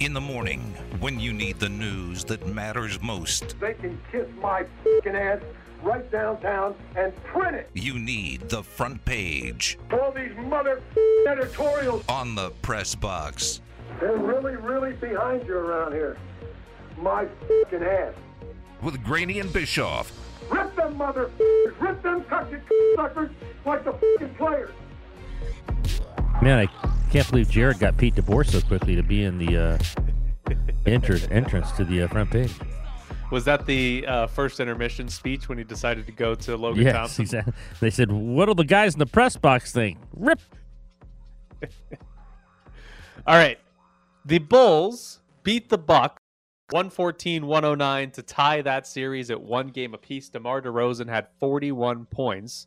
In the morning, when you need the news that matters most, They can kiss my fucking ass right downtown and print it. you need the front page All these mother editorials, on the press box. they're really, really behind you around here. My fucking ass. With Graney and Bischoff. Rip them mother rip them cocky suckers like the fucking players. Man, I can't believe Jared got Pete DeBoer so quickly to be in the uh, enter- entrance to the uh, front page. Was that the uh, first intermission speech when he decided to go to Logan Yes, Thompson? exactly. They said, "What do the guys in the press box think?" Rip. All right. The Bulls beat the Bucks 114-109 to tie that series at one game apiece. DeMar DeRozan had 41 points.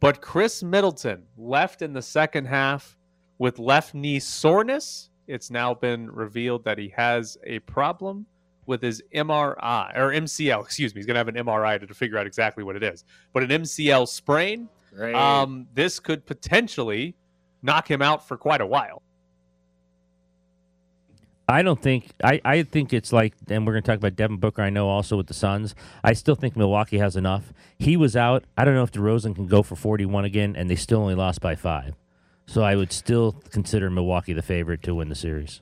But Khris Middleton left in the second half with left knee soreness. It's now been revealed that he has a problem with his MRI or MCL, excuse me. He's going to have an MRI to figure out exactly what it is. But an MCL sprain, um, this could potentially knock him out for quite a while. I don't think I, I think it's like and we're gonna talk about Devin Booker, I know also with the Suns. I still think Milwaukee has enough. He was out. I don't know if DeRozan can go for forty one again, and they still only lost by five. So I would still consider Milwaukee the favorite to win the series.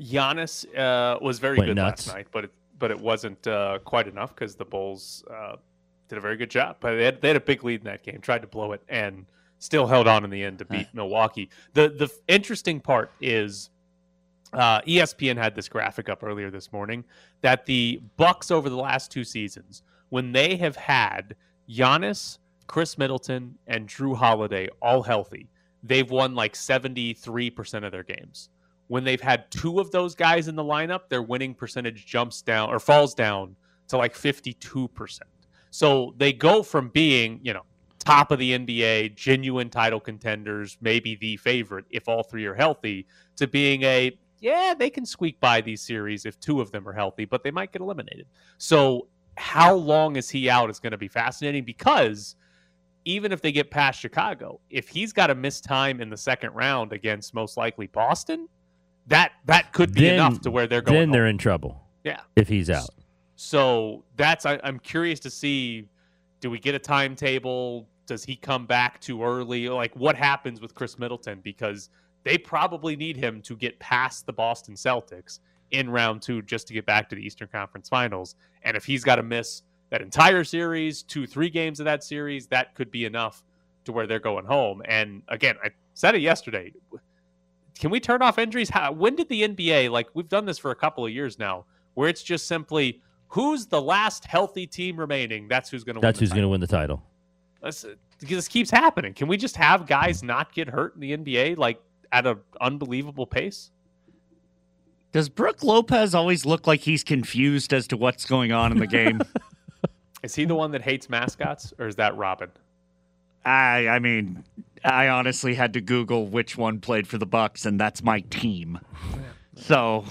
Giannis uh, was very Went good nuts. last night, but it, but it wasn't uh, quite enough because the Bulls uh, did a very good job. But they had, they had a big lead in that game, tried to blow it, and still held on in the end to beat Milwaukee. The the interesting part is uh, ESPN had this graphic up earlier this morning that the Bucks over the last two seasons, when they have had Giannis, Khris Middleton, and Jrue Holiday all healthy, they've won like seventy three percent of their games when they've had two of those guys in the lineup, their winning percentage jumps down or falls down to like 52%. So they go from being, you know, top of the NBA, genuine title contenders, maybe the favorite if all three are healthy, to being a, yeah, they can squeak by these series if two of them are healthy, but they might get eliminated. So how long is he out is going to be fascinating because even if they get past Chicago, if he's got to miss time in the second round against most likely Boston, that that could be Then- enough to where they're going. Then home. they're in trouble yeah. if he's out. So that's I, I'm curious to see. Do we get a timetable? Does he come back too early? Like what happens with Khris Middleton? Because they probably need him to get past the Boston Celtics in round two just to get back to the Eastern Conference Finals. And if he's got to miss that entire series, two, three games of that series, that could be enough to where they're going home. And again, I said it yesterday. Can we turn off injuries? How, when did the NBA, like we've done this for a couple of years now, where it's just simply who's the last healthy team remaining? That's who's going to win. That's who's going to win the title. to. This keeps happening. Can we just have guys not get hurt in the NBA like at an unbelievable pace? Does Brook Lopez always look like he's confused as to what's going on in the game? Is he the one that hates mascots, or is that Robin? I I mean, I honestly had to Google which one played for the Bucks, and that's my team. So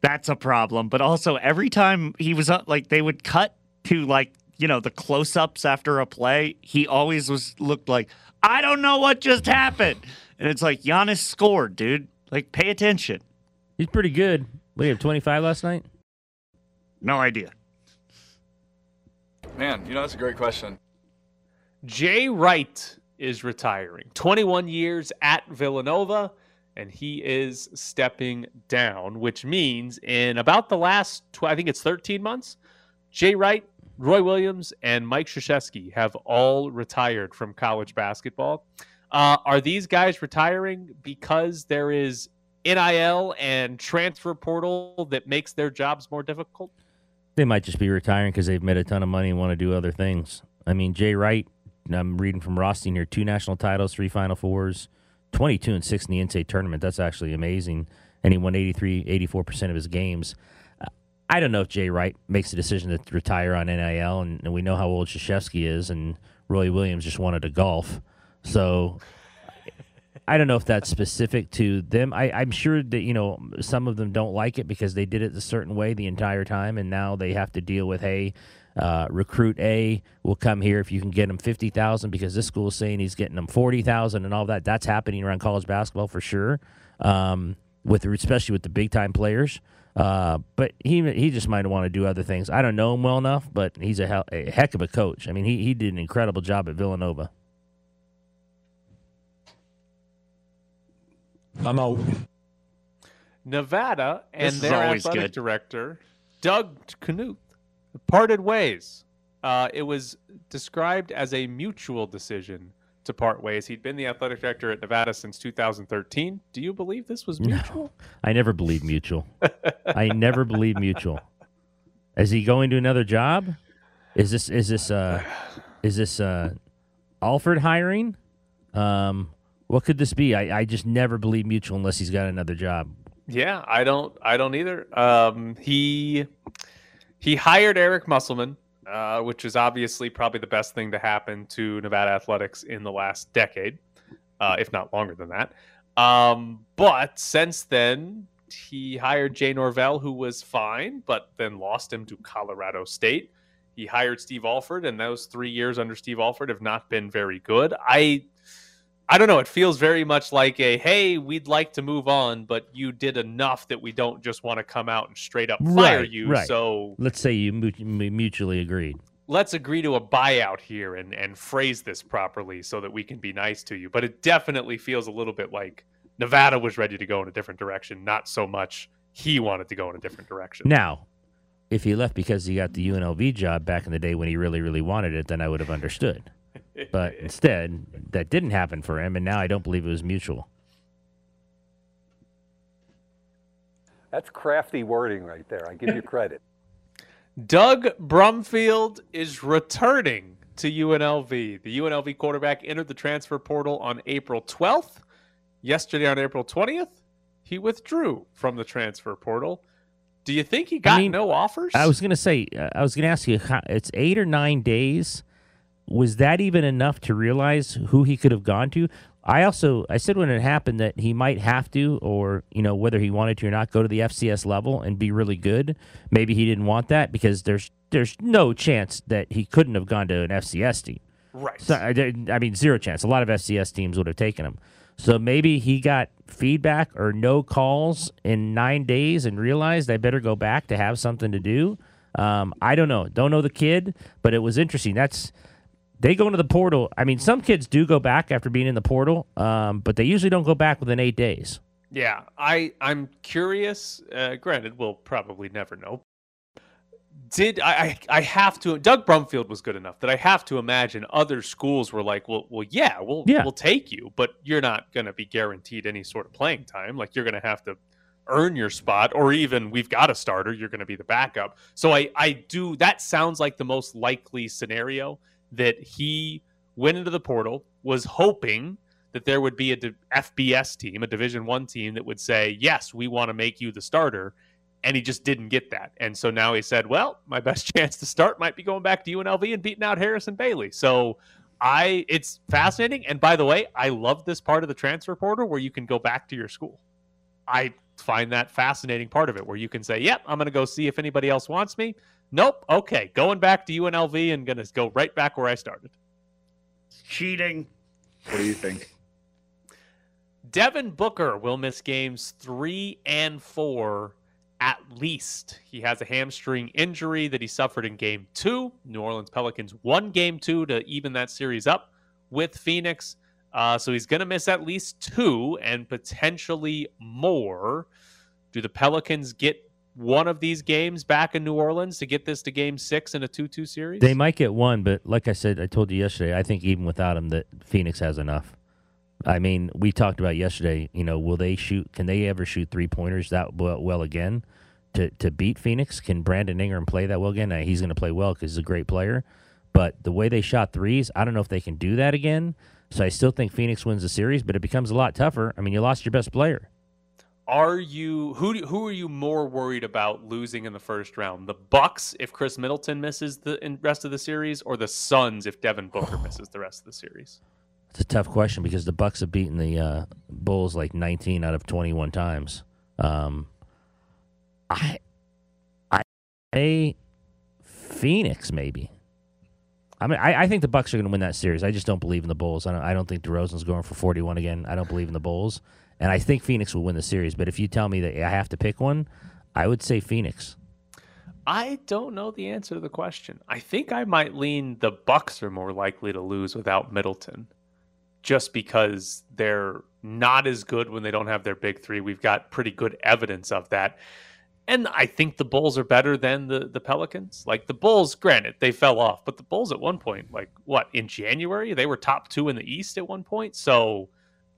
that's a problem. But also, every time he was up, like they would cut to like you know the close-ups after a play, he always was looked like I don't know what just happened, and it's like Giannis scored, dude. Like, pay attention. He's pretty good. What do you have? Twenty five last night. No idea. Man, you know, that's a great question. Jay Wright is retiring. 21 years at Villanova, and he is stepping down, which means in about the last, tw- I think it's 13 months, Jay Wright, Roy Williams, and Mike Krzyzewski have all retired from college basketball. Uh, are these guys retiring because there is NIL and transfer portal that makes their jobs more difficult? They might just be retiring because they've made a ton of money and want to do other things. I mean, Jay Wright, I'm reading from Rothstein here, two national titles, three Final Fours, 22 and 6 in the NCAA tournament. That's actually amazing. And he won 83, 84% of his games. I don't know if Jay Wright makes the decision to retire on NIL, and, and we know how old Krzyzewski is, and Roy Williams just wanted to golf. So I don't know if that's specific to them. I, I'm sure that you know some of them don't like it because they did it a certain way the entire time, and now they have to deal with hey, uh, recruit A will come here if you can get him fifty thousand because this school is saying he's getting them forty thousand and all that. That's happening around college basketball for sure. Um, with especially with the big time players. Uh, but he he just might want to do other things. I don't know him well enough, but he's a, hell, a heck of a coach. I mean, he he did an incredible job at Villanova. I'm out. Nevada and This their athletic good. director, Doug Knuth, parted ways. Uh, it was described as a mutual decision to part ways. He'd been the athletic director at Nevada since 2013. Do you believe this was mutual? I never believe mutual. I never believe mutual. Is he going to another job? Is this is this uh is this uh Alford hiring? Um what could this be? I, I just never believe mutual unless he's got another job. Yeah, I don't. I don't either. Um, he he hired Eric Musselman, uh, which is obviously probably the best thing to happen to Nevada athletics in the last decade, uh, if not longer than that. Um, but since then, he hired Jay Norvell, who was fine, but then lost him to Colorado State. He hired Steve Alford, and those three years under Steve Alford have not been very good. I I don't know. It feels very much like a hey, we'd like to move on, but you did enough that we don't just want to come out and straight up fire Right, you. right. So Let's say you mu- mu- mutually agreed. let's agree to a buyout here and, and phrase this properly so that we can be nice to you. But it definitely feels a little bit like Nevada was ready to go in a different direction, not so much he wanted to go in a different direction. Now, if he left because he got the UNLV job back in the day when he really, really wanted it, then I would have understood. But instead, that didn't happen for him, and now I don't believe it was mutual. That's crafty wording right there. I give you credit. Doug Brumfield is returning to UNLV. The UNLV quarterback entered the transfer portal on April 12th. Yesterday, on April 20th, he withdrew from the transfer portal. Do you think he got mean, no offers? I was gonna say, uh, I was gonna ask you, it's eight or nine days. Was that even enough to realize who he could have gone to? I also, I said when it happened that he might have to, or you know, whether he wanted to or not, go to the FCS level and be really good. Maybe he didn't want that because there's there's no chance that he couldn't have gone to an FCS team. right. So I, I mean, zero chance. A lot of FCS teams would have taken him. So maybe he got feedback or no calls in nine days and realized I better go back to have something to do. Um, I don't know. Don't know the kid, but it was interesting. That's they go into the portal. I mean, some kids do go back after being in the portal, um, but they usually don't go back within eight days. Yeah, I I'm curious. Uh, granted, we'll probably never know. Did I, I I have to? Doug Brumfield was good enough that I have to imagine other schools were like, well, well, yeah, we'll Yeah. we'll take you, but you're not going to be guaranteed any sort of playing time. Like you're going to have to earn your spot, or even we've got a starter, you're going to be the backup. So I I do that sounds like the most likely scenario that he went into the portal was hoping that there would be a FBS team, a Division One team that would say, "Yes, we want to make you the starter," and he just didn't get that. And so now he said, "Well, my best chance to start might be going back to UNLV and beating out Harrison Bailey." So I, it's fascinating. And by the way, I love this part of the transfer portal where you can go back to your school. I find that fascinating part of it where you can say, "Yep, I'm going to go see if anybody else wants me." Nope. Okay, going back to UNLV and going to go right back where I started. Cheating. What do you think? Devin Booker will miss games three and four at least. He has a hamstring injury that he suffered in game two. New Orleans Pelicans won game two to even that series up with Phoenix. Uh, so he's going to miss at least two and potentially more. Do the Pelicans get one of these games back in New Orleans to get this to game six in a 2 2 series? They might get one, but like I said, I told you yesterday, I think even without him, that Phoenix has enough. I mean, we talked about yesterday. You know, will they shoot? Can they ever shoot three pointers that well, again to to beat Phoenix? Can Brandon Ingram play that well again? Now, he's going to play well because he's a great player. But the way they shot threes, I don't know if they can do that again. So I still think Phoenix wins the series, but it becomes a lot tougher. I mean, you lost your best player. Are you who do- who are you more worried about losing in the first round? The Bucks if Khris Middleton misses the in rest of the series, or the Suns if Devin Booker misses the rest of the series? It's a tough question because the Bucks have beaten the uh, Bulls like 19 out of 21 times. Um, I, I, I, Phoenix maybe. I mean, I, I think the Bucks are going to win that series. I just don't believe in the Bulls. I don't, I don't think DeRozan's going for 41 again. I don't believe in the Bulls. And I think Phoenix will win the series. But if you tell me that I have to pick one, I would say Phoenix. I don't know the answer to the question. I think I might lean the Bucks are more likely to lose without Middleton, just because they're not as good when they don't have their big three. We've got pretty good evidence of that. And I think the Bulls are better than the, the Pelicans. Like the Bulls, granted, they fell off, but the Bulls at one point, like what, in January, they were top two in the East at one point. So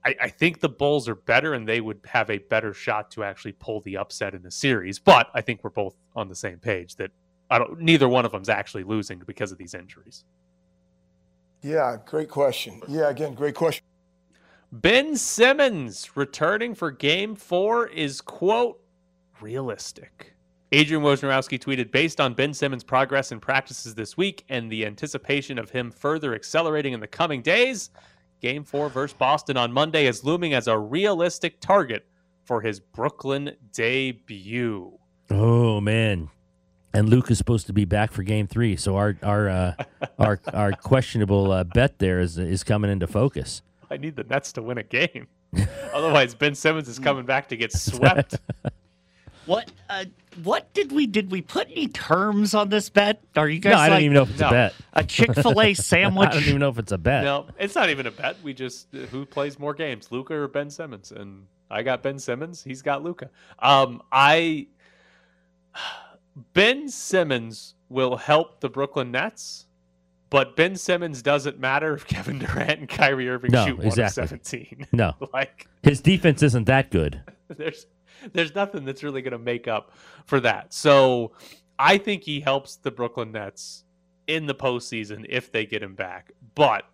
I, I think the Bulls are better and they would have a better shot to actually pull the upset in the series. But I think we're both on the same page that I don't neither one of them's actually losing because of these injuries. Yeah, great question. Yeah, again, great question. Ben Simmons returning for game four is quote realistic. Adrian Wojnarowski tweeted, based on Ben Simmons' progress in practices this week and the anticipation of him further accelerating in the coming days, game four versus Boston on Monday is looming as a realistic target for his Brooklyn debut. Oh man. And Luke is supposed to be back for game three, so our our uh, our our questionable uh, bet there is is coming into focus. I need the Nets to win a game. Otherwise, Ben Simmons is coming back to get swept. What uh, what did we did we put any terms on this bet? Are you guys No, I don't even know if it's no. a bet. a Chick Fil A sandwich? I don't even know if it's a bet. no, it's not even a bet. We just uh, who plays more games, Luka or Ben Simmons? And I got Ben Simmons. He's got Luka. Um, I Ben Simmons will help the Brooklyn Nets, but Ben Simmons doesn't matter if Kevin Durant and Kyrie Irving No, shoot one exactly. of seventeen. No, like his defense isn't that good. there's there's nothing that's really going to make up for that. So I think he helps the Brooklyn Nets in the postseason if they get him back. But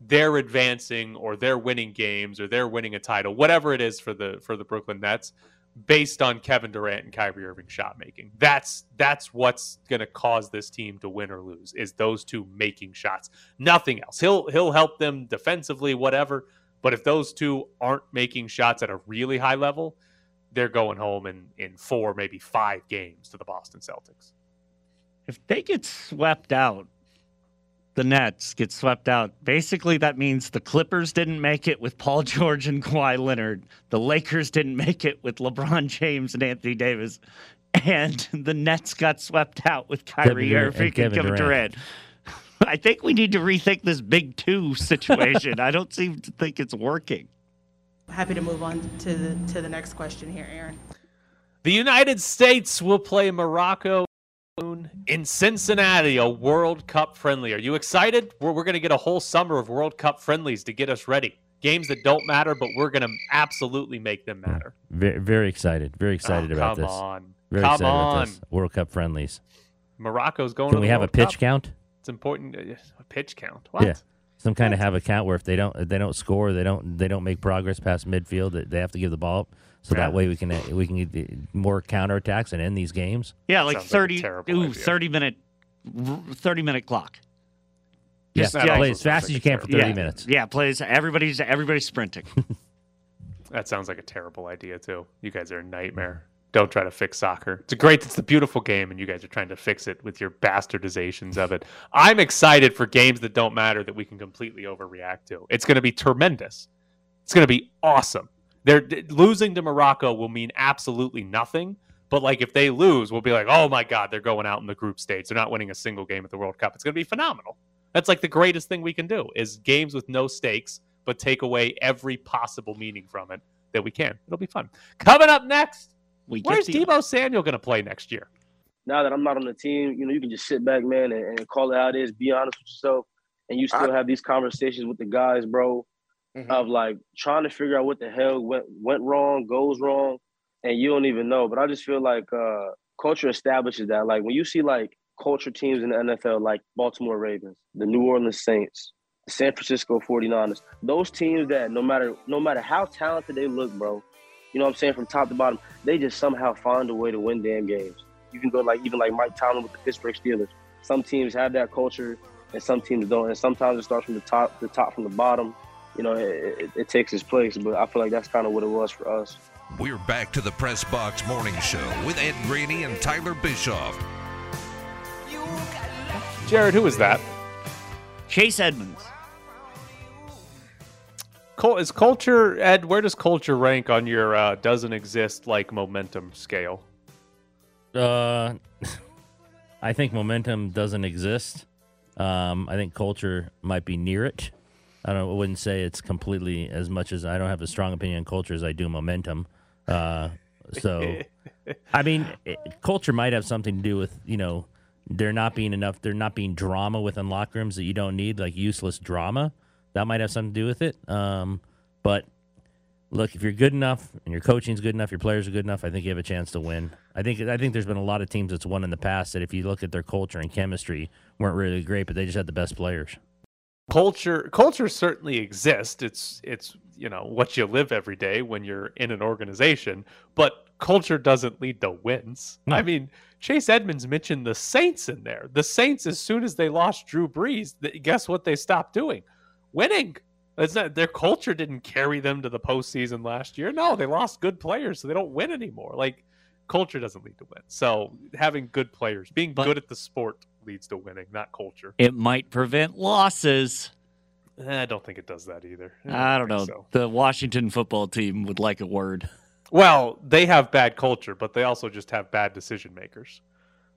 they're advancing or they're winning games or they're winning a title, whatever it is for the for the Brooklyn Nets, based on Kevin Durant and Kyrie Irving shot making. That's that's what's to cause this team to win or lose is those two making shots. Nothing else. He'll he'll help them defensively, whatever. But if those two aren't making shots at a really high level, they're going home in in four, maybe five games to the Boston Celtics. if they get swept out, the Nets get swept out. Basically, that means the Clippers didn't make it with Paul George and Kawhi Leonard. The Lakers didn't make it with LeBron James and Anthony Davis. And the Nets got swept out with Kyrie Durant- Irving and Kevin Kevin Durant. Durant. I think we need to rethink this big two situation. I don't seem to think it's working. Happy to move on to the to the next question here, Aaron. The United States will play Morocco in Cincinnati, a World Cup friendly. Are you excited? We're, we're going to get a whole summer of World Cup friendlies to get us ready. Games that don't matter, but we're going to absolutely make them matter. Very, very excited. Very excited Oh, about come this. on. Very come excited on. about this. World Cup friendlies. Morocco's going Can to we the have a pitch Cup. count? It's important. uh, A pitch count. What? Yeah. Some kind of have a count where if they don't if they don't score, they don't they don't make progress past midfield. That they have to give the ball up. So Yeah. that way we can uh, we can get the- more counterattacks and end these games. Yeah, like Sounds 30, terrible ooh, 30 minute, 30 minute clock. Yeah, Just- That yeah, play as fast sounds as you can for thirty yeah, minutes. Yeah, plays. Everybody's everybody's sprinting. That sounds like a terrible idea too. You guys are a nightmare. Don't try to fix soccer. It's a great, it's a beautiful game, and you guys are trying to fix it with your bastardizations of it. I'm excited for games that don't matter that we can completely overreact to. It's going to be tremendous. It's going to be awesome. They're losing to Morocco will mean absolutely nothing. But like if they lose, we'll be like, oh my god, they're going out in the group stage. They're not winning a single game at the World Cup. It's going to be phenomenal. That's like the greatest thing we can do is games with no stakes, but take away every possible meaning from it that we can. It'll be fun. Coming up next, We where's the- Deebo Samuel going to play next year? now that I'm not on the team, you know, you can just sit back, man, and, and call it how it is. Be honest with yourself, and you still have these conversations with the guys, bro, of like trying to figure out what the hell went went wrong, goes wrong, and you don't even know. But I just feel like uh, culture establishes that. Like when you see like culture teams in the NFL, like Baltimore Ravens, the New Orleans Saints, the San Francisco 49ers, those teams that no matter no matter how talented they look, bro, you know what I'm saying, from top to bottom, they just somehow find a way to win damn games. You can go like even like Mike Tomlin with the Pittsburgh Steelers. Some teams have that culture, and some teams don't. And sometimes it starts from the top, the top from the bottom. You know, it, it, it takes its place. But I feel like that's kind of what it was for us. We're back to the Press Box Morning Show with Ed Graney and Tyler Bischoff. Jared, who is that? Chase Edmonds. Is culture Ed? Where does culture rank on your uh, doesn't exist like momentum scale? Uh, I think momentum doesn't exist. Um, I think culture might be near it. I don't. I wouldn't say it's completely as much as I don't have a strong opinion on culture as I do momentum. Uh, so, I mean, it, culture might have something to do with you know there not being enough, there not being drama within locker rooms that you don't need, like useless drama. That might have something to do with it. Um, but look, if you're good enough and your coaching's good enough, your players are good enough, I think you have a chance to win. I think I think there's been a lot of teams that's won in the past that if you look at their culture and chemistry weren't really great, but they just had the best players. Culture culture certainly exists. It's it's you know what you live every day when you're in an organization, but culture doesn't lead to wins. No. I mean, Chase Edmonds mentioned the Saints in there. The Saints, as soon as they lost Drew Brees, guess what they stopped doing? Winning. It's not their culture didn't carry them to the postseason last year. No, they lost good players, so they don't win anymore. Like culture doesn't lead to win. So having good players, being But- good at the sport, leads to winning, not culture. It might prevent losses. Eh, I don't think it does that either. I don't know. so. The Washington football team would like a word. Well, they have bad culture, but they also just have bad decision makers.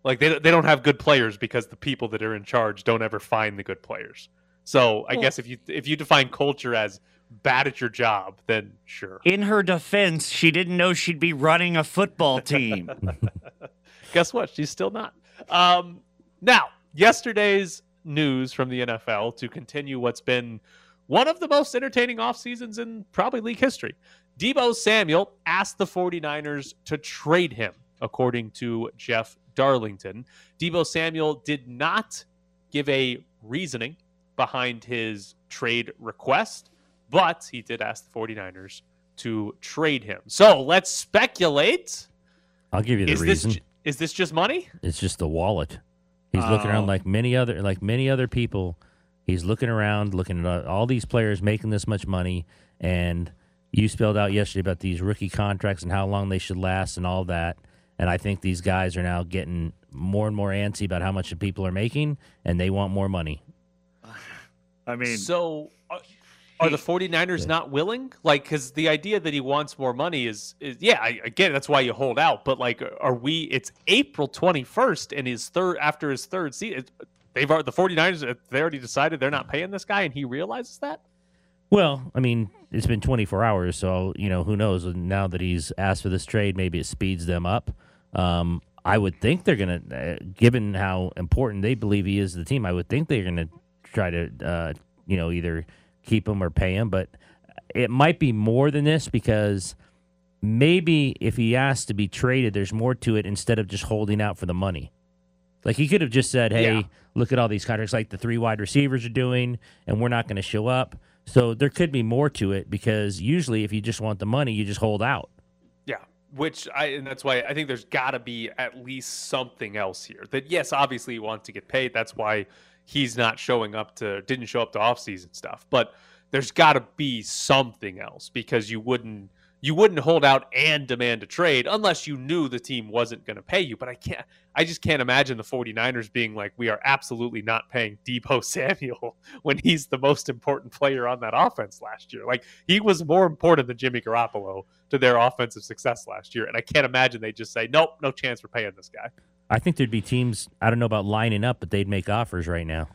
Like they they don't have good players because the people that are in charge don't ever find the good players. So I guess if you if you define culture as bad at your job, then sure. In her defense, she didn't know she'd be running a football team. Guess what? She's still not. Um, now, yesterday's news from the NFL to continue what's been one of the most entertaining off seasons in probably league history. Deebo Samuel asked the 49ers to trade him, according to Jeff Darlington. Deebo Samuel did not give a reasoning behind his trade request, but he did ask the 49ers to trade him. So let's speculate. I'll give you the Is reason. ju- is this just money? It's just the wallet. He's looking Oh. around like many other like many other people. He's looking around, looking at all these players making this much money, and you spelled out yesterday about these rookie contracts and how long they should last and all that. And I think these guys are now getting more and more antsy about how much the people are making, and they want more money. I mean, So are, are the 49ers not willing? Like, because the idea that he wants more money is, is yeah, I, I get it. That's why you hold out. But like, are we? It's April 21st, and his third after his third season. They've already, the 49ers. uh, They already decided they're not paying this guy, and he realizes that. Well, I mean, it's been 24 hours, so you know who knows. Now that he's asked for this trade, maybe it speeds them up. Um, I would think they're gonna, uh, given how important they believe he is to the team, I would think they're gonna try to, uh, you know, either keep him or pay him. But it might be more than this because maybe if he asks to be traded, there's more to it instead of just holding out for the money. Like he could have just said, "Hey, Yeah. look at all these contracts like the three wide receivers are doing, and we're not going to show up." So there could be more to it because usually, if you just want the money, you just hold out. Yeah, which I and that's why I think there's got to be at least something else here. That yes, obviously he wants to get paid. That's why he's not showing up to didn't show up to off-season stuff. But there's got to be something else because you wouldn't you wouldn't hold out and demand a trade unless you knew the team wasn't going to pay you. But I can't I just can't imagine the 49ers being like we are absolutely not paying Deebo Samuel when he's the most important player on that offense last year. Like he was more important than Jimmy Garoppolo to their offensive success last year. And I can't imagine they just say, nope, no chance for paying this guy. I think there'd be teams. I don't know about lining up, but they'd make offers right now.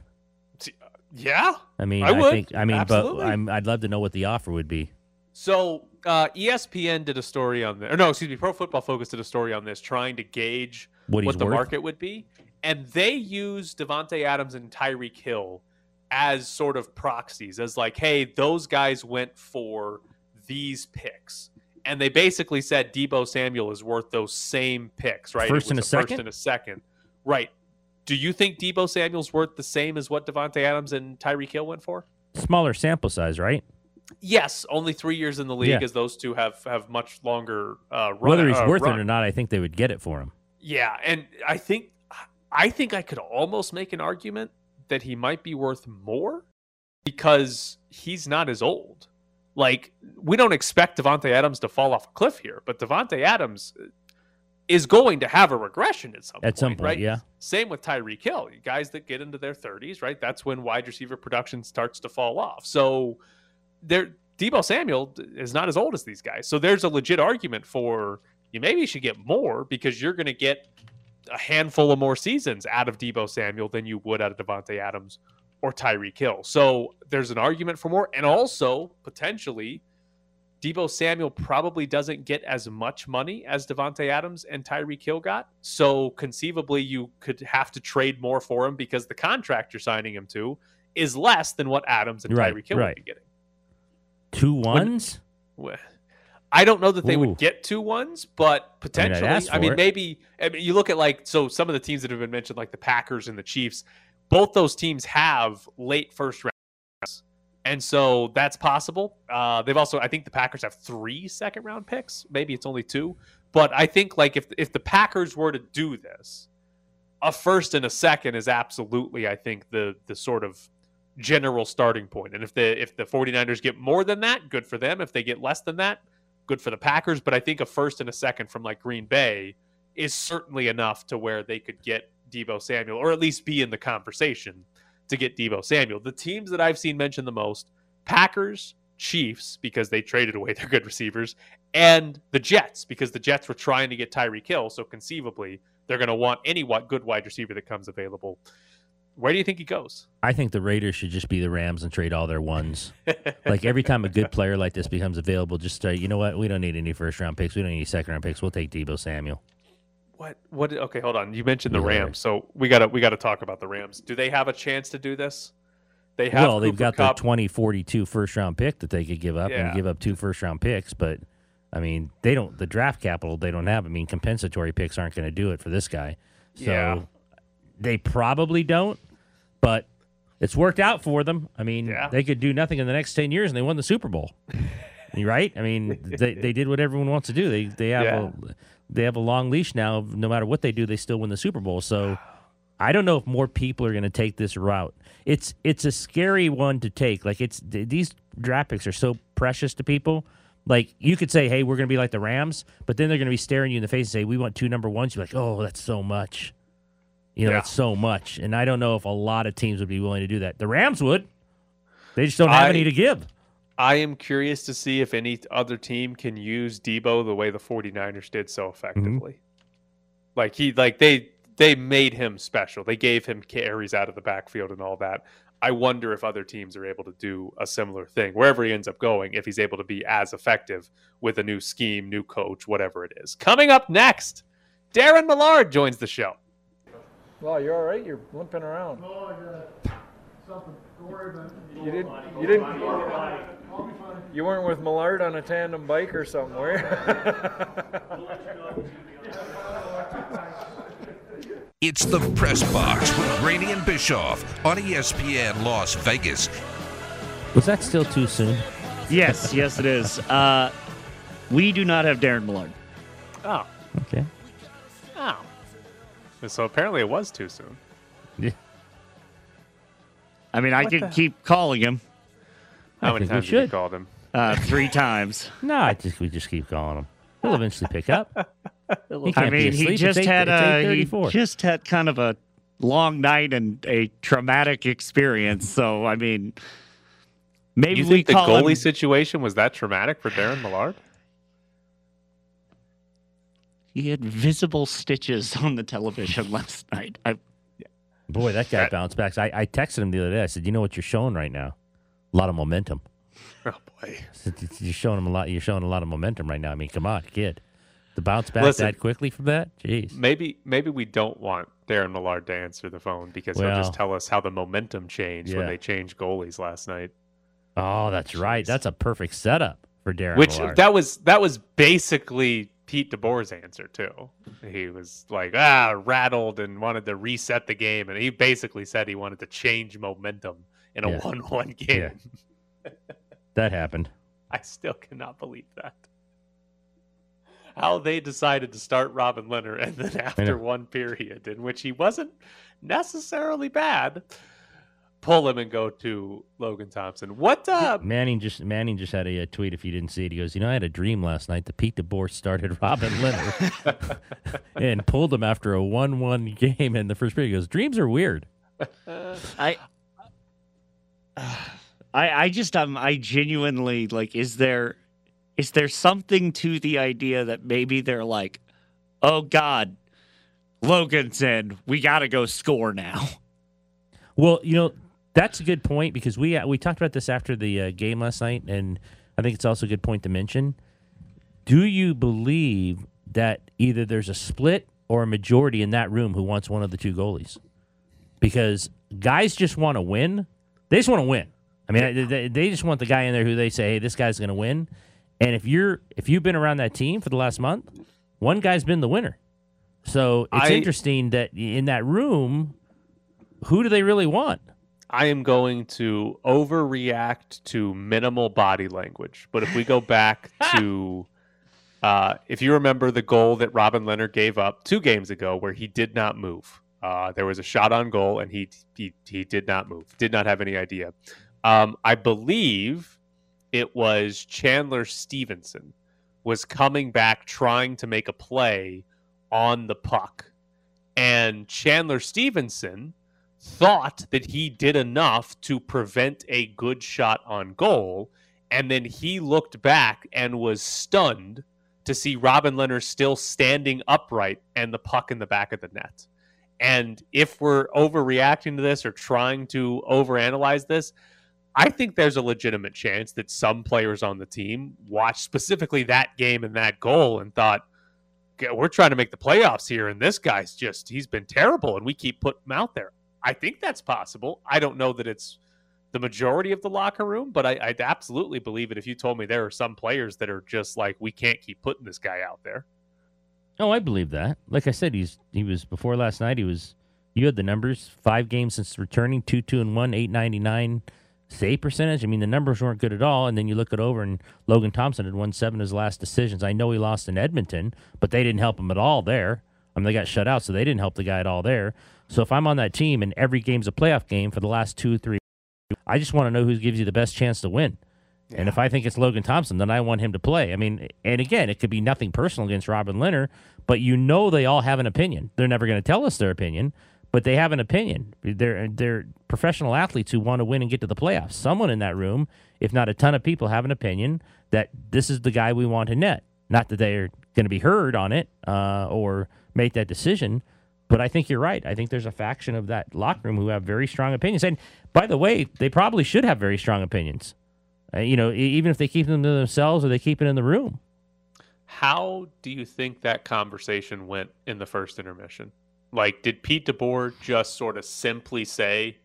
Yeah. I mean, I would. think. I mean, Absolutely. but I'm, I'd love to know what the offer would be. So uh, ESPN did a story on this, or no, excuse me, Pro Football Focus did a story on this, trying to gauge What he's the worth? market would be, and they used Davante Adams and Tyreek Hill as sort of proxies, as like, hey, those guys went for these picks, and they basically said Deebo Samuel is worth those same picks, right? First and a First second? and a second, right? Do you think Deebo Samuel's worth the same as what Davante Adams and Tyreek Hill went for? Smaller sample size, right? Yes, only three years in the league, Yeah. as those two have have much longer uh, run. Whether he's uh, worth run. it or not, I think they would get it for him. Yeah, and I think I think I could almost make an argument that he might be worth more because he's not as old. Like we don't expect Davante Adams to fall off a cliff here, but Davante Adams uh, is going to have a regression at some At some point, right? yeah. Same with Tyreek Hill. Guys that get into their 30s, right? That's when wide receiver production starts to fall off. So there Deebo Samuel is not as old as these guys. So there's a legit argument for you maybe should get more because you're going to get a handful of more seasons out of Deebo Samuel than you would out of Davante Adams or Tyreek Hill. So there's an argument for more. And also, potentially, Deebo Samuel probably doesn't get as much money as Davante Adams and Tyreek Hill got. So conceivably, you could have to trade more for him because the contract you're signing him to is less than what Adams and Right, Tyreek Hill right. would be getting. Two ones? Well, I don't know that they Ooh. would get two ones, but potentially. I, ask for mean, maybe. I mean, you look at like so some of the teams that have been mentioned, like the Packers and the Chiefs. Both those teams have late first rounds, and so that's possible. Uh, they've also, I think, the Packers have three second round picks. Maybe it's only two, but I think like if if the Packers were to do this, a first and a second is absolutely, I think, the the sort of general starting point. And if the if the 49ers get more than that, good for them. If they get less than that, good for the Packers. But I think a first and a second from like Green Bay is certainly enough to where they could get Deebo Samuel, or at least be in the conversation to get Deebo Samuel. The teams that I've seen mentioned the most: Packers, Chiefs, because they traded away their good receivers, and the Jets, because the Jets were trying to get Tyreek Hill. So conceivably, they're going to want any good wide receiver that comes available. Where do you think he goes? I think the Raiders should just be the Rams and trade all their ones. like every time a good player like this becomes available, just say, you know what? We don't need any first round picks. We don't need any second round picks. We'll take Deebo Samuel. What? What? Okay, hold on. You mentioned the Yeah. Rams, so we gotta we gotta talk about the Rams. Do they have a chance to do this? They have. well, they've got Kupp. the 2042 first round pick that they could give up Yeah. and give up two first round picks, but I mean, they don't the draft capital they don't have. I mean, compensatory picks aren't going to do it for this guy. So Yeah. they probably don't, but it's worked out for them. I mean, Yeah. they could do nothing in the next 10 years and they won the Super Bowl. right? I mean, they, they did what everyone wants to do. They they have Yeah. a they have a long leash now. No matter what they do, they still win the Super Bowl. So I don't know if more people are going to take this route. It's it's a scary one to take. Like it's these draft picks are so precious to people. Like you could say, "Hey, we're going to be like the Rams," but then they're going to be staring you in the face and say, "We want two number ones." You're like, "Oh, that's so much." You know, Yeah. that's so much, and I don't know if a lot of teams would be willing to do that. The Rams would. They just don't have I- any to give. I am curious to see if any other team can use Deebo the way the 49ers did so effectively. Like he like they they made him special. They gave him carries out of the backfield and all that. I wonder if other teams are able to do a similar thing wherever he ends up going if he's able to be as effective with a new scheme, new coach, whatever it is. Coming up next, Darren Millard joins the show. Well, you're all right. You're limping around. Oh, I got something to worry about. You didn't. You didn't. You weren't with Millard on a tandem bike or somewhere. It's the Press Box with Graney and Bischoff on ESPN Las Vegas. Was that still too soon? Yes, yes, it is. Uh, we do not have Darren Millard. Oh, Okay. oh. So apparently it was too soon. Yeah. I mean, I What could the- keep calling him How I many think we times have you should. called him? uh, three times. No, I just we just keep calling him. He'll eventually pick up. He I can't be mean, asleep. he It's just eight- had it's a he 8:34. just had kind of a long night and a traumatic experience. So I mean, maybe you we think the call goalie him. situation was that traumatic for Darren Millard? He had visible stitches on the television last night. I, Boy, that guy That- bounced back. I, I texted him the other day. I said, "You know what you're showing right now? A lot of momentum. Oh boy. You're showing him a lot. You're showing a lot of momentum right now. I mean, come on, kid. To bounce back Listen. that quickly from that, jeez. Maybe maybe we don't want Darren Millard to answer the phone because he'll just tell us how the momentum changed when they changed goalies last night. Oh, that's right. That's a perfect setup for Darren. Which Millard. that was that was basically Pete DeBoer's answer too. He was like ah rattled and wanted to reset the game, and he basically said he wanted to change momentum in a Yeah. one-one game. Yeah. that happened. I still cannot believe that. How they decided to start Robin Lehner and then after one period in which he wasn't necessarily bad, pull him and go to Logan Thompson. What uh Manning just Manning just had a, uh tweet. If you didn't see it, he goes, "You know, I had a dream last night that Pete DeBoer started Robin Lehner and pulled him after a one-one game in the first period." He goes, "Dreams are weird." I I, I just um I genuinely like is there is there something to the idea that maybe they're like, oh God, Logan's in. We gotta go score now. Well, you know that's a good point because we uh, we talked about this after the uh, game last night, and I think it's also a good point to mention. Do you believe that either there's a split or a majority in that room who wants one of the two goalies? Because guys just want to win. They just want to win. I mean, they, they just want the guy in there who they say, "Hey, this guy's going to win." And if you're if you've been around that team for the last month, one guy's been the winner. So it's I- interesting that in that room, who do they really want? I am going to overreact to minimal body language. But if we go back to, uh, if you remember the goal that Robin Lehner gave up two games ago, where he did not move, uh, there was a shot on goal and he he he did not move, did not have any idea. Um, I believe it was Chandler Stephenson was coming back trying to make a play on the puck, and Chandler Stephenson thought that he did enough to prevent a good shot on goal. And then he looked back and was stunned to see Robin Lehner still standing upright and the puck in the back of the net. And if we're overreacting to this or trying to overanalyze this, I think there's a legitimate chance that some players on the team watched specifically that game and that goal and thought, we're trying to make the playoffs here, and this guy's just, he's been terrible, and we keep putting him out there. I think that's possible. I don't know that it's the majority of the locker room, but I, I'd absolutely believe it if you told me there are some players that are just like, we can't keep putting this guy out there. Oh, I believe that. Like I said, he's he was before last night. He was. You had the numbers. Five games since returning, two two and one, eight ninety nine save percentage. I mean, the numbers weren't good at all. And then you look it over, and Logan Thompson had won seven of his last decisions. I know he lost in Edmonton, but they didn't help him at all there. I mean, they got shut out, so they didn't help the guy at all there. So if I'm on that team and every game's a playoff game for the last two, three, I just want to know who gives you the best chance to win. And if I think it's Logan Thompson, then I want him to play. I mean, and again, it could be nothing personal against Robin Lehner, but you know they all have an opinion. They're never going to tell us their opinion, but they have an opinion. They're they're professional athletes who want to win and get to the playoffs. Someone in that room, if not a ton of people, have an opinion that this is the guy we want to net. Not that they're going to be heard on it uh, or make that decision, but I think you're right. I think there's a faction of that locker room who have very strong opinions. And by the way, they probably should have very strong opinions. Uh, you know, even if they keep them to themselves or they keep it in the room. How do you think that conversation went in the first intermission? Like, did Pete DeBoer just sort of simply say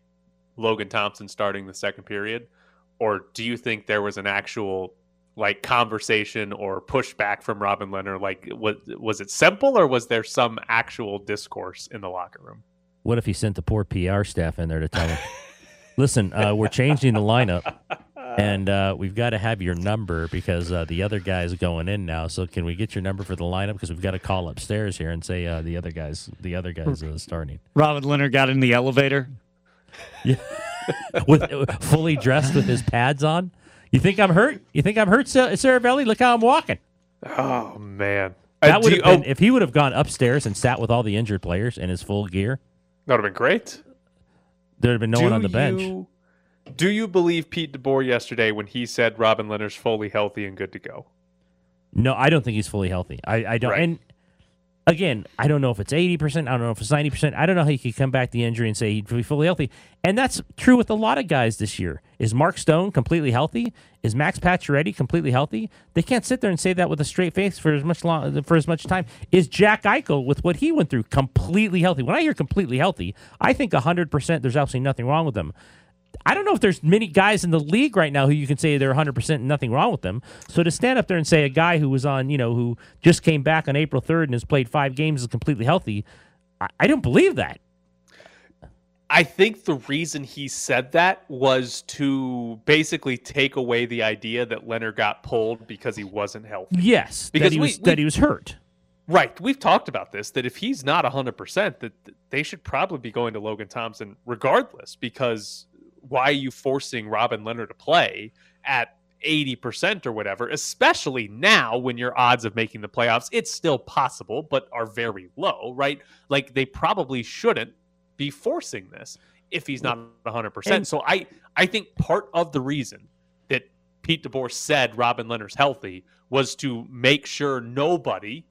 Logan Thompson starting the second period? Or do you think there was an actual like conversation or pushback from Robin Lehner? Like, was was it simple or was there some actual discourse in the locker room? What if he sent the poor PR staff in there to tell him, listen, uh, we're changing the lineup and uh, we've got to have your number because uh, the other guy's going in now. So can we get your number for the lineup? Because we've got to call upstairs here and say uh, the other guy's the other guy's uh, starting. Robin Lehner got in the elevator. Yeah, with fully dressed with his pads on. You think I'm hurt? You think I'm hurt, Sa- Sarah Look how I'm walking. Oh man, That Uh, would have you- been if he would have gone upstairs and sat with all the injured players in his full gear. That would have been great. There'd have been no one on the bench. you- Do you believe Pete DeBoer yesterday when he said Robin Lehner's fully healthy and good to go? No, I don't think he's fully healthy. I, I don't. Right. And again, I don't know if it's eighty percent. I don't know if it's ninety percent. I don't know how he could come back the injury and say he'd be fully healthy. And that's true with a lot of guys this year. Is Mark Stone completely healthy? Is Max Pacioretty completely healthy? They can't sit there and say that with a straight face for as much long for as much time. Is Jack Eichel with what he went through completely healthy? When I hear completely healthy, I think hundred percent. There's absolutely nothing wrong with them. I don't know if there's many guys in the league right now who you can say they're 100% and nothing wrong with them. So to stand up there and say a guy who was on, you know, who just came back on April 3rd and has played five games is completely healthy, I, I don't believe that. I think the reason he said that was to basically take away the idea that Lehner got pulled because he wasn't healthy. Yes, Because that he was we- that he was hurt. Right. We've talked about this that if he's not 100%, that that they should probably be going to Logan Thompson regardless because why are you forcing Robin Lehner to play at 80% or whatever, especially now when your odds of making the playoffs, it's still possible, but are very low, right? Like they probably shouldn't be forcing this. if he's not 100%. so I I think part of the reason that Pete DeBoer said Robin Lehner's healthy was to make sure nobody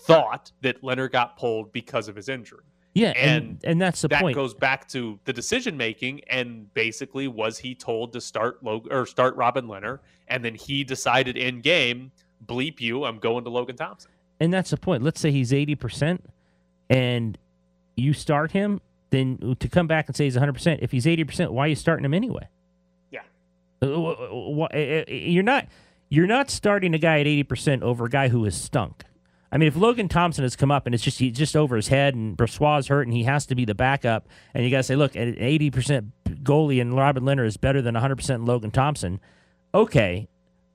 thought that Lehner got pulled because of his injury. Yeah, and and, and that's the that point. That goes back to the decision making and basically was he told to start Logan or start Robin Lehner and then he decided in game bleep you I'm going to Logan Thompson. And that's the point. Let's say he's 80% and you start him, then to come back and say he's 100%, if he's 80%, why are you starting him anyway? Yeah. Uh, wh- uh, You're not you're not starting a guy at 80% over a guy who has stunk. I mean, if Logan Thompson has come up and it's just he's just over his head and Brossoit hurt and he has to be the backup, and you got to say, look, an 80% goalie and Robin Lehner is better than 100% Logan Thompson. Okay,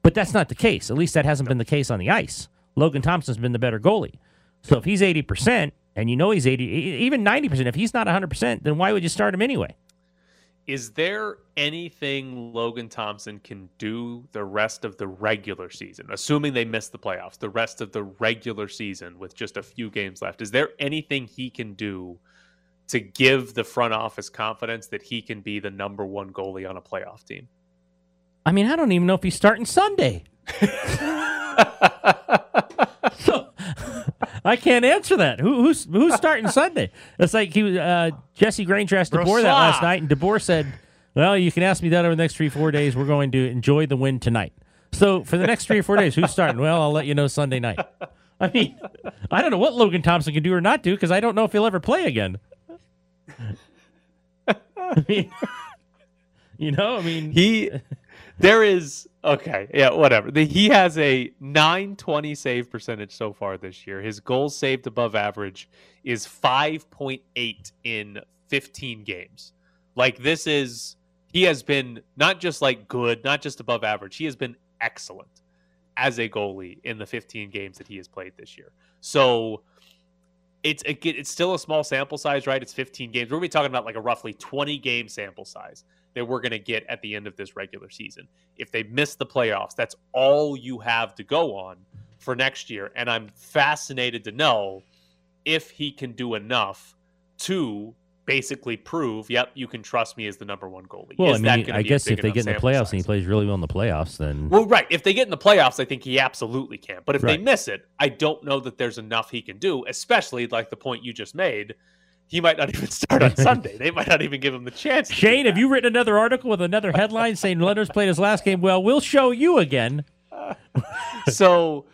but that's not the case. At least that hasn't been the case on the ice. Logan Thompson's been the better goalie. So if he's 80% and you know he's 80, e- even 90%, if he's not 100%, then why would you start him anyway? Is there anything Logan Thompson can do the rest of the regular season, assuming they miss the playoffs, the rest of the regular season with just a few games left? Is there anything he can do to give the front office confidence that he can be the number one goalie on a playoff team? I mean, I don't even know if he's starting Sunday. I can't answer that. Who, who's who's starting Sunday? It's like he was uh, Jesse Granger asked DeBoer that last night, and DeBoer said, "Well, you can ask me that over the next three four days. We're going to enjoy the win tonight." So for the next three or four days, who's starting? Well, I'll let you know Sunday night. I mean, I don't know what Logan Thompson can do or not do because I don't know if he'll ever play again. I mean, you know, I mean, he there is okay yeah whatever. The, he has a 920 save percentage so far this year. His goals saved above average is 5.8 in 15 games. Like this is he has been not just like good not just above average he has been excellent as a goalie in the 15 games that he has played this year. So it's it's still a small sample size, right? It's 15 games. We're gonna be talking about like a roughly 20 game sample size that we're gonna get at the end of this regular season. If they miss the playoffs, that's all you have to go on for next year. And I'm fascinated to know if he can do enough to basically prove, yep, you can trust me as the number one goalie. well, Is I mean, I guess if they get in the playoffs size? and he plays really well in the playoffs, then Well, right. If they get in the playoffs, I think he absolutely can. But if they miss it, I don't know that there's enough he can do, especially like the point you just made. He might not even start on Sunday. They might not even give him the chance. Shane, have you written another article with another headline saying Lehner's played his last game? Well, we'll show you again. so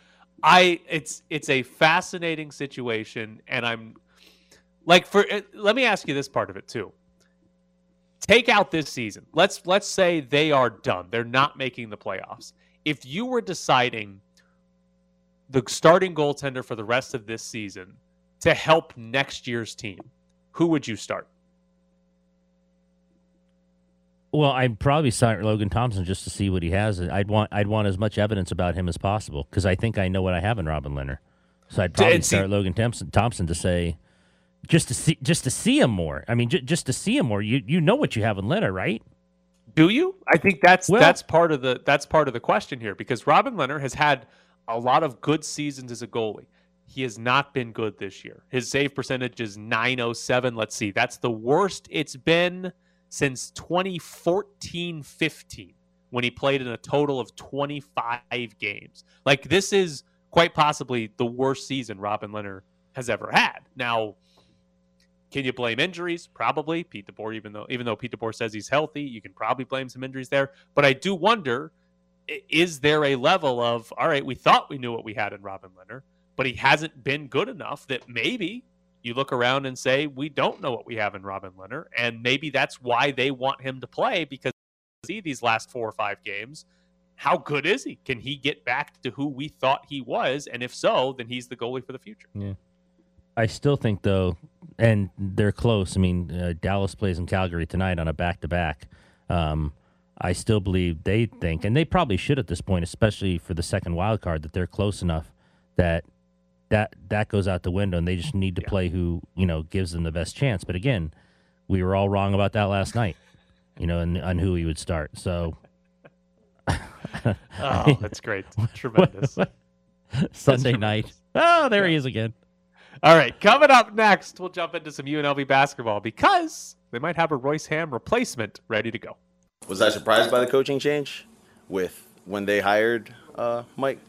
I it's it's a fascinating situation and I'm like for uh, let me ask you this part of it too. Take out this season. Let's let's say they are done. They're not making the playoffs. If you were deciding the starting goaltender for the rest of this season to help next year's team, who would you start? Well, I'd probably start Logan Thompson just to see what he has. I'd want I'd want as much evidence about him as possible because I think I know what I have in Robin Lehner. So I'd probably start Logan Thompson, Thompson to say just to see just to see him more. I mean, j- just to see him more. You you know what you have in Lehner, right? Do you? I think that's Well- that's part of the that's part of the question here because Robin Lehner has had a lot of good seasons as a goalie. He has not been good this year. His save percentage is 907. Let's see. That's the worst it's been since 2014-15 when he played in a total of 25 games. Like this is quite possibly the worst season Robin Lehner has ever had. Now, can you blame injuries? Probably. Pete DeBoer, even though even though Pete DeBoer says he's healthy, you can probably blame some injuries there. But I do wonder, is there a level of all right? We thought we knew what we had in Robin Lehner, but he hasn't been good enough that maybe you look around and say we don't know what we have in Robin Lehner, and maybe that's why they want him to play because see these last four or five games. How good is he? Can he get back to who we thought he was? And if so, then he's the goalie for the future. Yeah. I still think though, and they're close. I mean, uh, Dallas plays in Calgary tonight on a back to back. I still believe they think, and they probably should at this point, especially for the second wild card, that they're close enough that that that goes out the window, and they just need to play who you know gives them the best chance. But again, we were all wrong about that last night, you know, and on who he would start. So. Oh, that's great. Tremendous. Sunday tremendous. night. Oh, there he is again. All right, coming up next, we'll jump into some UNLV basketball because they might have a Royce Hamm replacement ready to go. Was I surprised by the coaching change with when they hired uh, Mike?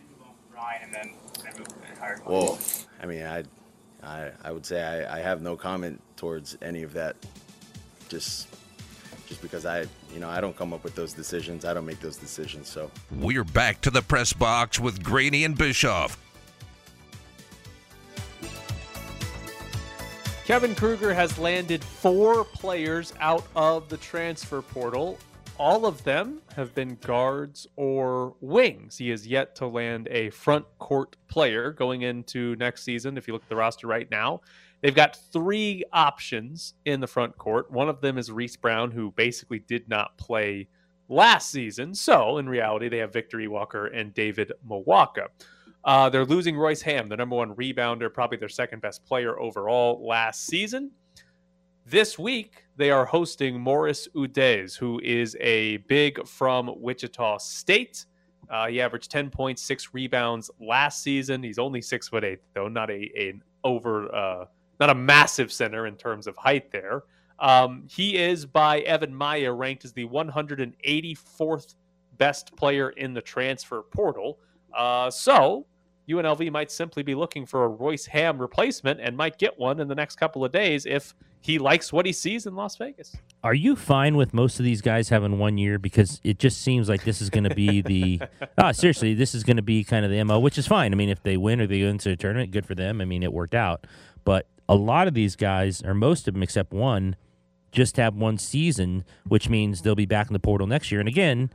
Well, I mean, I, I, I would say I, I have no comment towards any of that. Just, just because I, you know, I don't come up with those decisions. I don't make those decisions. So We're back to the press box with Graney and Bischoff. Kevin Kruger has landed four players out of the transfer portal. All of them have been guards or wings. He has yet to land a front court player going into next season. If you look at the roster right now, they've got three options in the front court. One of them is Reese Brown, who basically did not play last season. So in reality, they have Victor Iwuakor and David Muoka. Uh, they're losing Royce Hamm, the number one rebounder, probably their second best player overall last season. This week, they are hosting Morris Udeze, who is a big from Wichita State. Uh, he averaged 10.6 rebounds last season. He's only six foot eight, though, not a over, uh, not a massive center in terms of height there. Um, he is by EvanMiya ranked as the 184th best player in the transfer portal. Uh, so UNLV might simply be looking for a Royce Hamm replacement and might get one in the next couple of days if he likes what he sees in Las Vegas. Are you fine with most of these guys having one year? Because it just seems like this is going to be the. ah, seriously, this is going to be kind of the MO, which is fine. I mean, if they win or they go into a tournament, good for them. I mean, it worked out. But a lot of these guys, or most of them except one, just have one season, which means they'll be back in the portal next year. And again,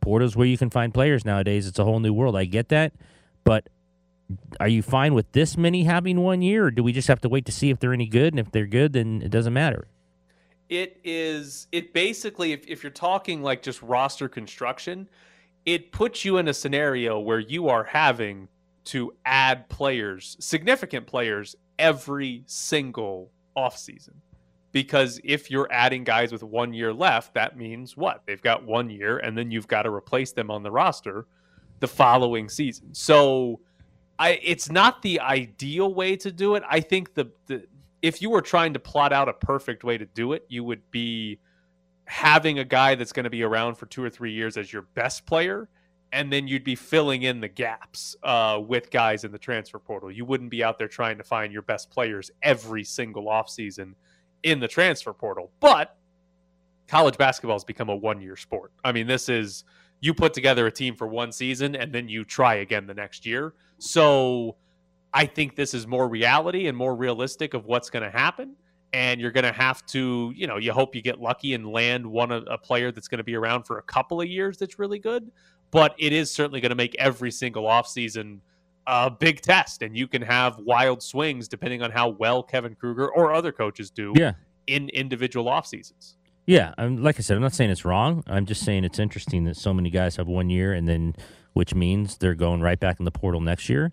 portal's where you can find players nowadays. It's a whole new world. I get that. But are you fine with this many having one year, or do we just have to wait to see if they're any good? And if they're good, then it doesn't matter. It is, it basically, if, if you're talking like just roster construction, it puts you in a scenario where you are having to add players, significant players, every single offseason. Because if you're adding guys with one year left, that means what? They've got one year, and then you've got to replace them on the roster the following season. So I it's not the ideal way to do it. I think the, the if you were trying to plot out a perfect way to do it, you would be having a guy that's going to be around for two or three years as your best player, and then you'd be filling in the gaps uh, with guys in the transfer portal. You wouldn't be out there trying to find your best players every single offseason in the transfer portal. But college basketball has become a one year sport. I mean, this is you put together a team for one season and then you try again the next year. So I think this is more reality and more realistic of what's going to happen. And you're going to have to, you know, you hope you get lucky and land one a player that's going to be around for a couple of years that's really good. But it is certainly going to make every single offseason a big test. And you can have wild swings depending on how well Kevin Kruger or other coaches do yeah. in individual off seasons. Yeah, I'm, like I said, I'm not saying it's wrong. I'm just saying it's interesting that so many guys have one year, and then which means they're going right back in the portal next year.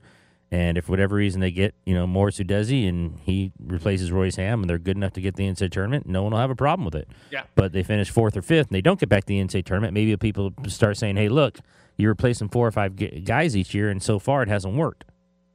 And if for whatever reason they get, you know, Morris Udeze and he replaces Royce Hamm and they're good enough to get the NCAA tournament, no one will have a problem with it. Yeah. But they finish fourth or fifth and they don't get back to the NCAA tournament, maybe people start saying, hey, look, you're replacing four or five guys each year, and so far it hasn't worked.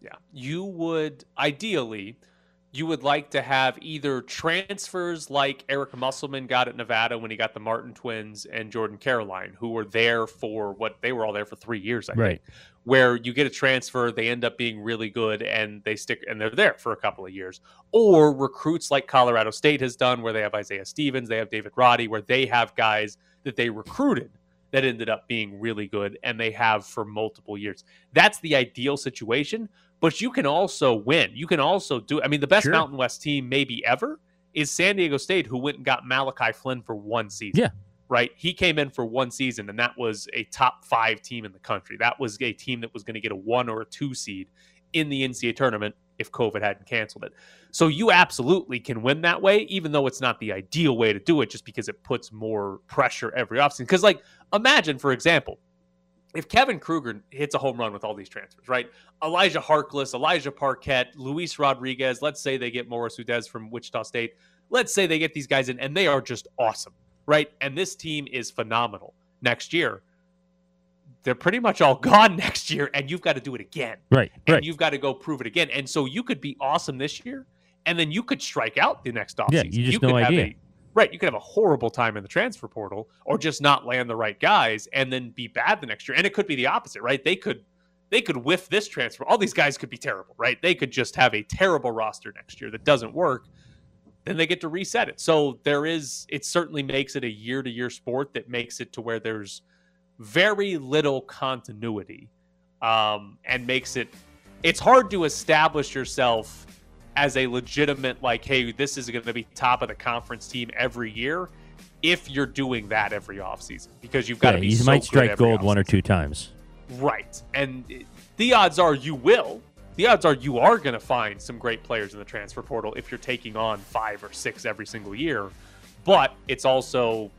Yeah. You would ideally – you would like to have either transfers like Eric Musselman got at Nevada when he got the Martin twins and Jordan Caroline, who were there for what they were all there for three years, I right. think. Where you get a transfer, they end up being really good and they stick and they're there for a couple of years. Or recruits like Colorado State has done, where they have Isaiah Stevens, they have David Roddy, where they have guys that they recruited that ended up being really good and they have for multiple years. That's the ideal situation but you can also win. You can also do. I mean, the best sure. Mountain West team maybe ever is San Diego State, who went and got Malachi Flynn for one season. Yeah. Right. He came in for one season, and that was a top five team in the country. That was a team that was going to get a one or a two seed in the NCAA tournament if COVID hadn't canceled it. So you absolutely can win that way, even though it's not the ideal way to do it, just because it puts more pressure every offseason. Because, like, imagine, for example, if Kevin Kruger hits a home run with all these transfers, right? Elijah Harkless, Elijah Parquet, Luis Rodriguez, let's say they get Morris Udeze from Wichita State. Let's say they get these guys in and they are just awesome, right? And this team is phenomenal next year. they're pretty much all gone next year, and you've got to do it again. Right, And right. you've got to go prove it again. And so you could be awesome this year, and then you could strike out the next offseason. Yeah, you just could no have idea. a- right, you could have a horrible time in the transfer portal, or just not land the right guys, and then be bad the next year. And it could be the opposite, right? They could they could whiff this transfer. All these guys could be terrible, right? They could just have a terrible roster next year that doesn't work. Then they get to reset it. So there is it certainly makes it a year to year sport that makes it to where there's very little continuity um, and makes it it's hard to establish yourself as a legitimate like hey this is going to be top of the conference team every year if you're doing that every offseason because you've got Yeah, to be you so might strike gold one or two times. Right. And the odds are you will. The odds are you are going to find some great players in the transfer portal if you're taking on five or six every single year. But it's also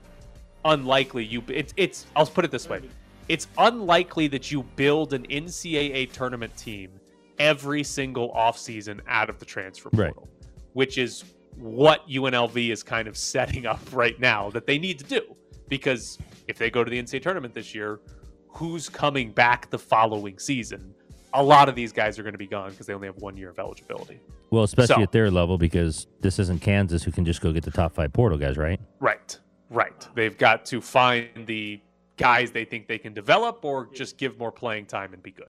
unlikely you. It's it's. I'll put it this way: it's unlikely that you build an NCAA tournament team every single offseason out of the transfer Right. portal, which is what UNLV is kind of setting up right now that they need to do. Because if they go to the NCAA tournament this year, who's coming back the following season? A lot of these guys are going to be gone because they only have one year of eligibility. Well, especially So- at their level, because this isn't Kansas who can just go get the top five portal guys, right? Right, right. They've got to find the guys they think they can develop or just give more playing time and be good.